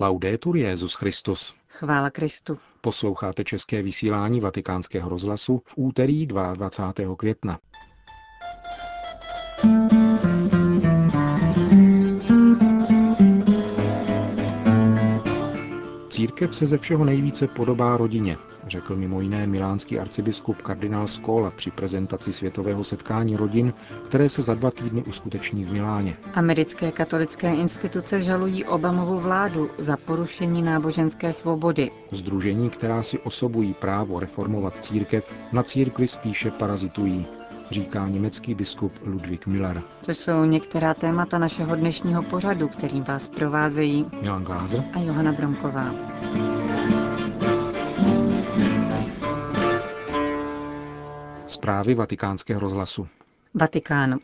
Laudetur Jezus Christus. Chvála Kristu. Posloucháte české vysílání Vatikánského rozhlasu v úterý 22. května. Církev se ze všeho nejvíce podobá rodině, řekl mimo jiné milánský arcibiskup kardinál Skola při prezentaci světového setkání rodin, které se za dva týdny uskuteční v Miláně. Americké katolické instituce žalují Obamovu vládu za porušení náboženské svobody. Združení, která si osobují právo reformovat církev, na církvi spíše parazitují, říká německý biskup Ludwig Miller. To jsou některá témata našeho dnešního pořadu, kterým vás provázejí Milan Glázer a Johana Bromková. Zprávy vatikánského rozhlasu. Vatikán.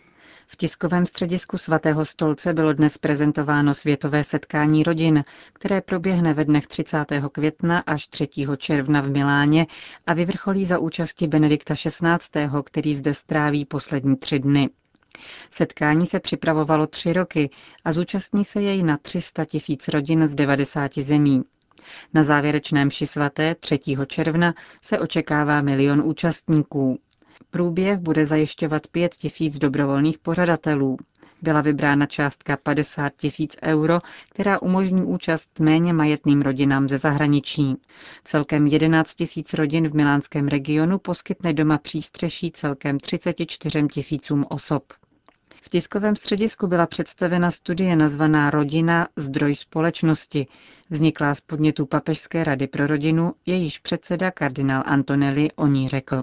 V tiskovém středisku svatého stolce bylo dnes prezentováno světové setkání rodin, které proběhne ve dnech 30. května až 3. června v Miláně a vyvrcholí za účasti Benedikta XVI., který zde stráví poslední tři dny. Setkání se připravovalo tři roky a zúčastní se jej na 300 tisíc rodin z 90 zemí. Na závěrečném ši svaté 3. června se očekává milion účastníků. Průběh bude zajišťovat 5 tisíc dobrovolných pořadatelů. Byla vybrána částka 50 tisíc euro, která umožní účast méně majetným rodinám ze zahraničí. Celkem 11 tisíc rodin v milánském regionu poskytne doma přístřeší celkem 34 tisícům osob. V tiskovém středisku byla představena studie nazvaná Rodina – zdroj společnosti. Vzniklá z podnětů Papežské rady pro rodinu, jejíž předseda kardinál Antonelli o ní řekl.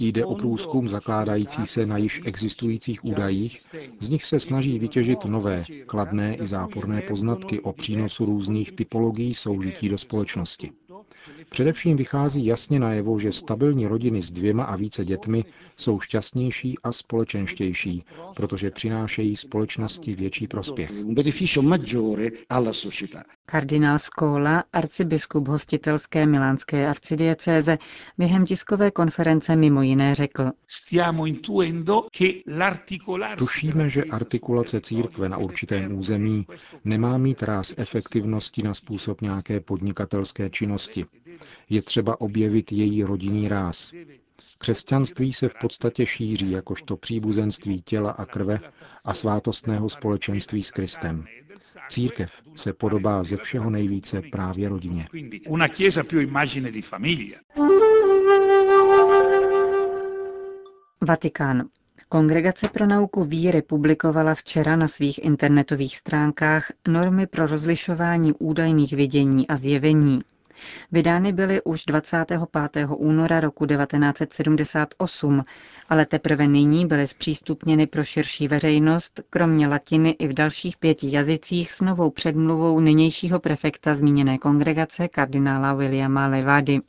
Jde o průzkum zakládající se na již existujících údajích, z nich se snaží vytěžit nové, kladné i záporné poznatky o přínosu různých typologií soužití do společnosti. Především vychází jasně najevo, že stabilní rodiny s dvěma a více dětmi jsou šťastnější a společenštější, protože přinášejí společnosti větší prospěch. Kardinál Skola, arcibiskup hostitelské milánské arcidiecéze, během tiskové konference mimo jiné řekl. Tušíme, že artikulace církve na určitém území nemá mít ráz efektivnosti na způsob nějaké podnikatelské činnosti. Je třeba objevit její rodinný ráz. Křesťanství se v podstatě šíří jakožto příbuzenství těla a krve a svátostného společenství s Kristem. Církev se podobá ze všeho nejvíce právě rodině. Vatikán. Kongregace pro nauku víry publikovala včera na svých internetových stránkách normy pro rozlišování údajných vidění a zjevení. Vydány byly už 25. února roku 1978, ale teprve nyní byly zpřístupněny pro širší veřejnost, kromě latiny i v dalších pěti jazycích s novou předmluvou nynějšího prefekta zmíněné kongregace kardinála Williama Levady.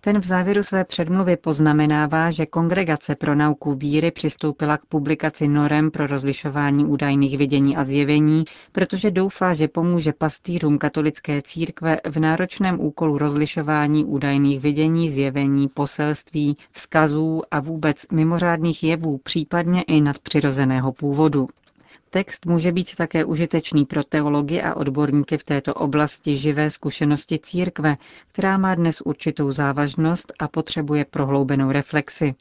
Ten v závěru své předmluvy poznamenává, že Kongregace pro nauku víry přistoupila k publikaci norem pro rozlišování údajných vidění a zjevení, protože doufá, že pomůže pastýřům katolické církve v náročném úkolu rozlišování údajných vidění, zjevení, poselství, vzkazů a vůbec mimořádných jevů, případně i nadpřirozeného původu. Text může být také užitečný pro teology a odborníky v této oblasti živé zkušenosti církve, která má dnes určitou závažnost a potřebuje prohloubenou reflexi.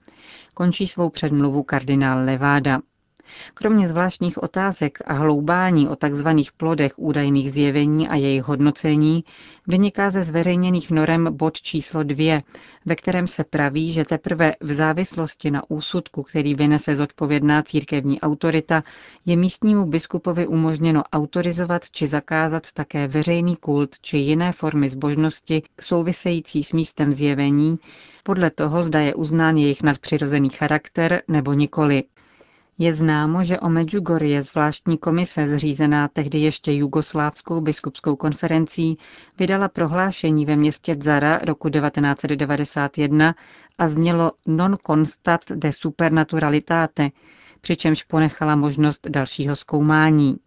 Končí svou předmluvu kardinál Leváda. Kromě zvláštních otázek a hloubání o tzv. plodech údajných zjevení a jejich hodnocení vyniká ze zveřejněných norem bod číslo 2, ve kterém se praví, že teprve v závislosti na úsudku, který vynese zodpovědná církevní autorita, je místnímu biskupovi umožněno autorizovat či zakázat také veřejný kult či jiné formy zbožnosti související s místem zjevení, podle toho, zda je uznán jejich nadpřirozený charakter nebo nikoli. Je známo, že o Medjugorje zvláštní komise zřízená tehdy ještě Jugoslávskou biskupskou konferencí vydala prohlášení ve městě Zara roku 1991 a znělo non constat de supernaturalitate, přičemž ponechala možnost dalšího zkoumání.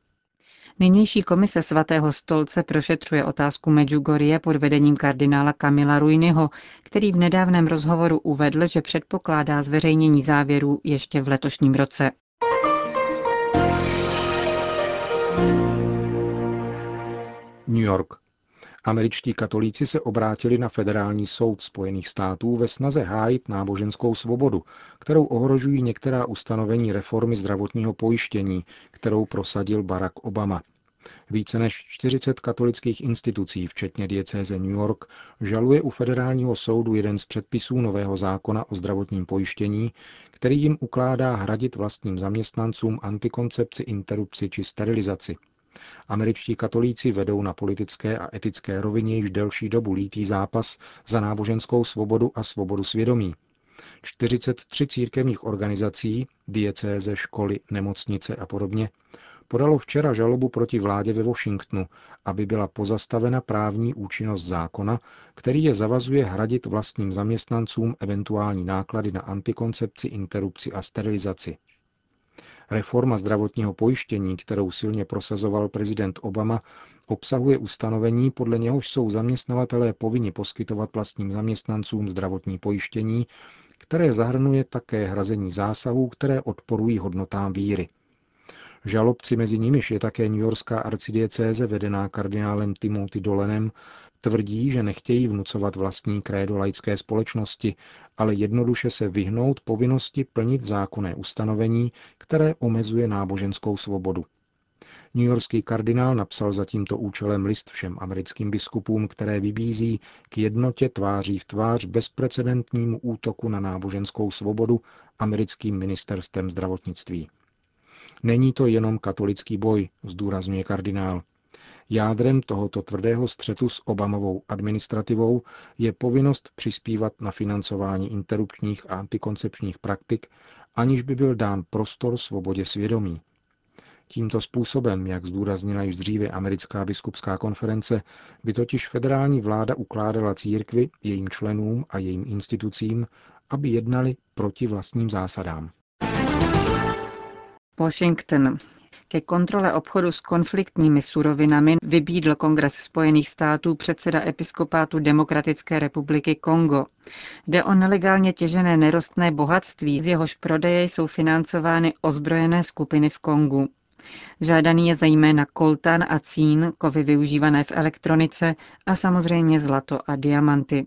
Nynější komise svatého stolce prošetřuje otázku Medjugorje pod vedením kardinála Kamila Ruiniho, který v nedávném rozhovoru uvedl, že předpokládá zveřejnění závěrů ještě v letošním roce. York. Američtí katolíci se obrátili na federální soud Spojených států ve snaze hájit náboženskou svobodu, kterou ohrožují některá ustanovení reformy zdravotního pojištění, kterou prosadil Barack Obama. Více než 40 katolických institucí, včetně diecéze New York, žaluje u federálního soudu jeden z předpisů nového zákona o zdravotním pojištění, který jim ukládá hradit vlastním zaměstnancům antikoncepci, interrupci či sterilizaci. Američtí katolíci vedou na politické a etické rovině již delší dobu lítý zápas za náboženskou svobodu a svobodu svědomí. 43 církevních organizací, diecéze, školy, nemocnice a podobně, podalo včera žalobu proti vládě ve Washingtonu, aby byla pozastavena právní účinnost zákona, který je zavazuje hradit vlastním zaměstnancům eventuální náklady na antikoncepci, interrupci a sterilizaci. Reforma zdravotního pojištění, kterou silně prosazoval prezident Obama, obsahuje ustanovení, podle něhož jsou zaměstnavatelé povinni poskytovat vlastním zaměstnancům zdravotní pojištění, které zahrnuje také hrazení zásahů, které odporují hodnotám víry. Žalobci mezi nimiž je také Yorkská arcidiecéze vedená kardinálem Timothy Dolenem, tvrdí, že nechtějí vnucovat vlastní krédo laické společnosti, ale jednoduše se vyhnout povinnosti plnit zákonné ustanovení, které omezuje náboženskou svobodu. New Yorkský kardinál napsal za tímto účelem list všem americkým biskupům, které vybízí k jednotě tváří v tvář bezprecedentnímu útoku na náboženskou svobodu americkým ministerstvem zdravotnictví. Není to jenom katolický boj, zdůrazňuje kardinál. Jádrem tohoto tvrdého střetu s Obamovou administrativou je povinnost přispívat na financování interrupčních a antikoncepčních praktik, aniž by byl dán prostor svobodě svědomí. Tímto způsobem, jak zdůraznila již dříve americká biskupská konference, by totiž federální vláda ukládala církvi, jejím členům a jejím institucím, aby jednali proti vlastním zásadám. Washington. Ke kontrole obchodu s konfliktními surovinami vybídl Kongres Spojených států předseda episkopátu Demokratické republiky Kongo. Jde o nelegálně těžené nerostné bohatství, z jehož prodeje jsou financovány ozbrojené skupiny v Kongu. Žádaný je zejména koltan a cín, kovy využívané v elektronice a samozřejmě zlato a diamanty.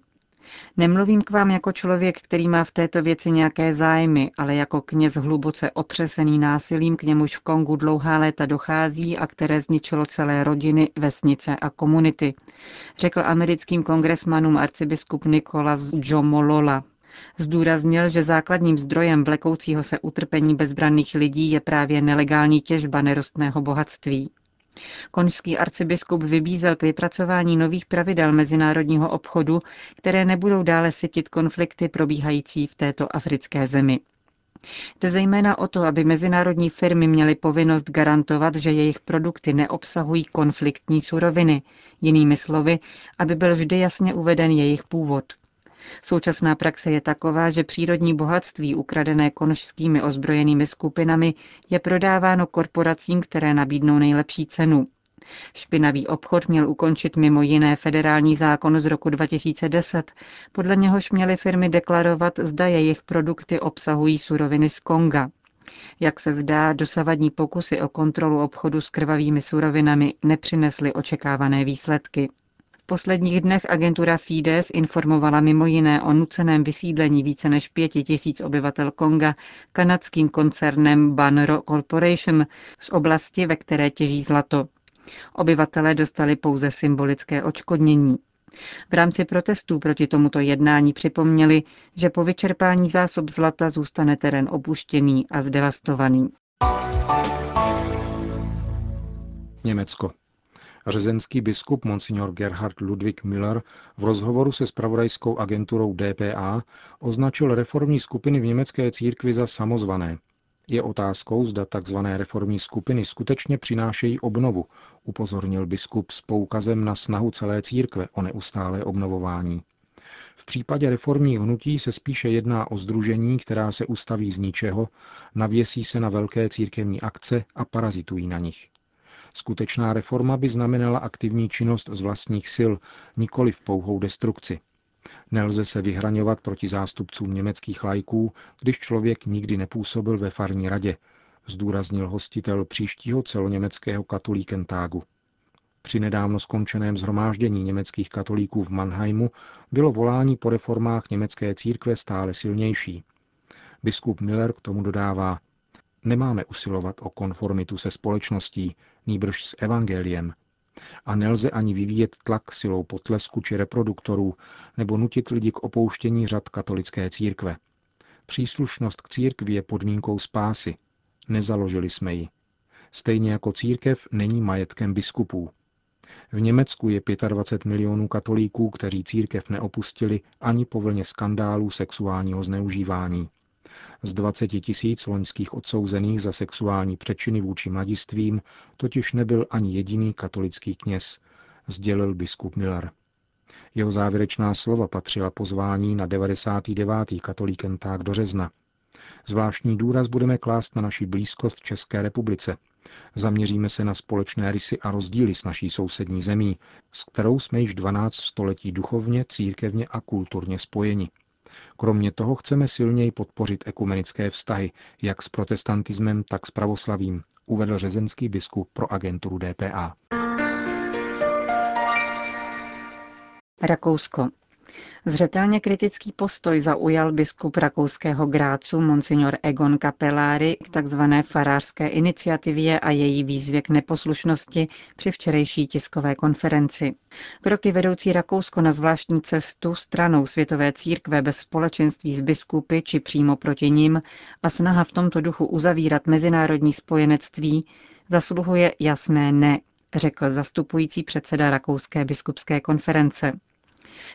Nemluvím k vám jako člověk, který má v této věci nějaké zájmy, ale jako kněz hluboce otřesený násilím, k němuž v Kongu dlouhá léta dochází a které zničilo celé rodiny, vesnice a komunity, řekl americkým kongresmanům arcibiskup Nikolas Jomolola. Zdůraznil, že základním zdrojem vlekoucího se utrpení bezbranných lidí je právě nelegální těžba nerostného bohatství. Konžský arcibiskup vybízel k vypracování nových pravidel mezinárodního obchodu, které nebudou dále sytit konflikty probíhající v této africké zemi. Jde zejména o to, aby mezinárodní firmy měly povinnost garantovat, že jejich produkty neobsahují konfliktní suroviny, jinými slovy, aby byl vždy jasně uveden jejich původ. Současná praxe je taková, že přírodní bohatství ukradené konžskými ozbrojenými skupinami je prodáváno korporacím, které nabídnou nejlepší cenu. Špinavý obchod měl ukončit mimo jiné federální zákon z roku 2010, podle něhož měly firmy deklarovat, zda jejich produkty obsahují suroviny z Konga. Jak se zdá, dosavadní pokusy o kontrolu obchodu s krvavými surovinami nepřinesly očekávané výsledky posledních dnech agentura Fides informovala mimo jiné o nuceném vysídlení více než pěti tisíc obyvatel Konga kanadským koncernem Banro Corporation z oblasti, ve které těží zlato. Obyvatelé dostali pouze symbolické očkodnění. V rámci protestů proti tomuto jednání připomněli, že po vyčerpání zásob zlata zůstane terén opuštěný a zdevastovaný. Německo. Řezenský biskup Monsignor Gerhard Ludwig Müller v rozhovoru se spravodajskou agenturou DPA označil reformní skupiny v německé církvi za samozvané. Je otázkou, zda tzv. reformní skupiny skutečně přinášejí obnovu, upozornil biskup s poukazem na snahu celé církve o neustálé obnovování. V případě reformních hnutí se spíše jedná o združení, která se ustaví z ničeho, navěsí se na velké církevní akce a parazitují na nich. Skutečná reforma by znamenala aktivní činnost z vlastních sil, nikoli v pouhou destrukci. Nelze se vyhraňovat proti zástupcům německých lajků, když člověk nikdy nepůsobil ve farní radě, zdůraznil hostitel příštího celoněmeckého katolíkentágu. Při nedávno skončeném zhromáždění německých katolíků v Mannheimu bylo volání po reformách německé církve stále silnější. Biskup Miller k tomu dodává, nemáme usilovat o konformitu se společností, nýbrž s evangeliem. A nelze ani vyvíjet tlak silou potlesku či reproduktorů, nebo nutit lidi k opouštění řad katolické církve. Příslušnost k církvi je podmínkou spásy. Nezaložili jsme ji. Stejně jako církev není majetkem biskupů. V Německu je 25 milionů katolíků, kteří církev neopustili ani po vlně skandálů sexuálního zneužívání. Z 20 tisíc loňských odsouzených za sexuální přečiny vůči mladistvím totiž nebyl ani jediný katolický kněz, sdělil biskup Miller. Jeho závěrečná slova patřila pozvání na 99. katolíkenták do Řezna. Zvláštní důraz budeme klást na naši blízkost v České republice. Zaměříme se na společné rysy a rozdíly s naší sousední zemí, s kterou jsme již 12 století duchovně, církevně a kulturně spojeni. Kromě toho chceme silněji podpořit ekumenické vztahy, jak s protestantismem, tak s pravoslavím, uvedl řezenský biskup pro agenturu DPA. Rakousko. Zřetelně kritický postoj zaujal biskup rakouského Grácu Monsignor Egon Capellari k tzv. farářské iniciativě a její výzvě k neposlušnosti při včerejší tiskové konferenci. Kroky vedoucí Rakousko na zvláštní cestu stranou světové církve bez společenství s biskupy či přímo proti ním a snaha v tomto duchu uzavírat mezinárodní spojenectví zasluhuje jasné ne, řekl zastupující předseda Rakouské biskupské konference.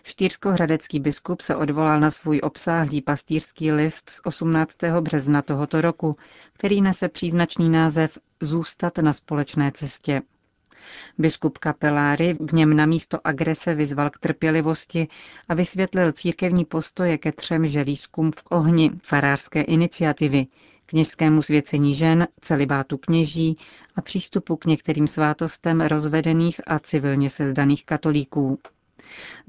Štýrsko-hradecký biskup se odvolal na svůj obsáhlý pastýřský list z 18. března tohoto roku, který nese příznačný název Zůstat na společné cestě. Biskup Kapeláry v něm na místo agrese vyzval k trpělivosti a vysvětlil církevní postoje ke třem želízkům v ohni farářské iniciativy, kněžskému svěcení žen, celibátu kněží a přístupu k některým svátostem rozvedených a civilně sezdaných katolíků.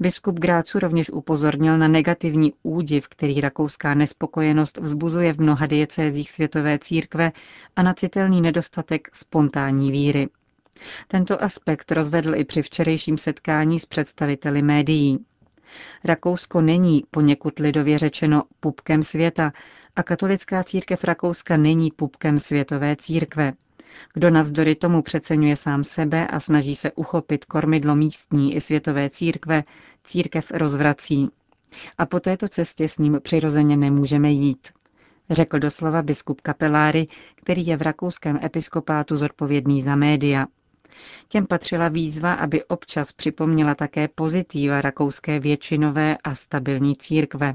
Biskup Grácu rovněž upozornil na negativní údiv, který rakouská nespokojenost vzbuzuje v mnoha diecézích světové církve a na citelný nedostatek spontánní víry. Tento aspekt rozvedl i při včerejším setkání s představiteli médií. Rakousko není, poněkud lidově řečeno, pupkem světa a katolická církev Rakouska není pupkem světové církve. Kdo navzdory tomu přeceňuje sám sebe a snaží se uchopit kormidlo místní i světové církve, církev rozvrací. A po této cestě s ním přirozeně nemůžeme jít. Řekl doslova biskup Kapeláry, který je v rakouském episkopátu zodpovědný za média. Těm patřila výzva, aby občas připomněla také pozitiva rakouské většinové a stabilní církve.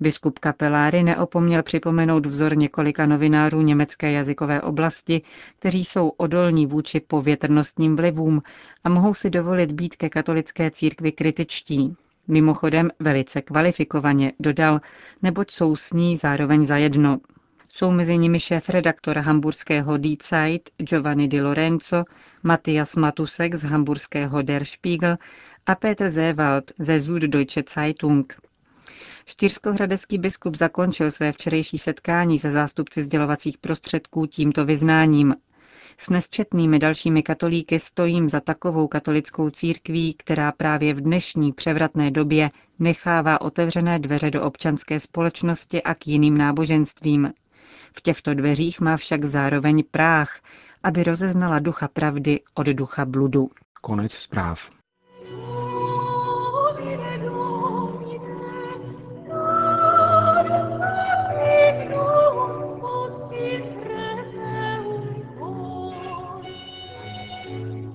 Biskup Kapeláry neopomněl připomenout vzor několika novinářů německé jazykové oblasti, kteří jsou odolní vůči povětrnostním vlivům a mohou si dovolit být ke katolické církvi kritičtí. Mimochodem velice kvalifikovaně, dodal, neboť jsou s ní zároveň zajedno. Jsou mezi nimi šéf-redaktor hamburského Die Zeit Giovanni Di Lorenzo, Matthias Matusek z hamburského Der Spiegel a Peter Zewald ze Süddeutsche Zeitung. Štýrskohradecký biskup zakončil své včerejší setkání se zástupci sdělovacích prostředků tímto vyznáním. S nesčetnými dalšími katolíky stojím za takovou katolickou církví, která právě v dnešní převratné době nechává otevřené dveře do občanské společnosti a k jiným náboženstvím. V těchto dveřích má však zároveň práh, aby rozeznala ducha pravdy od ducha bludu. Konec zpráv.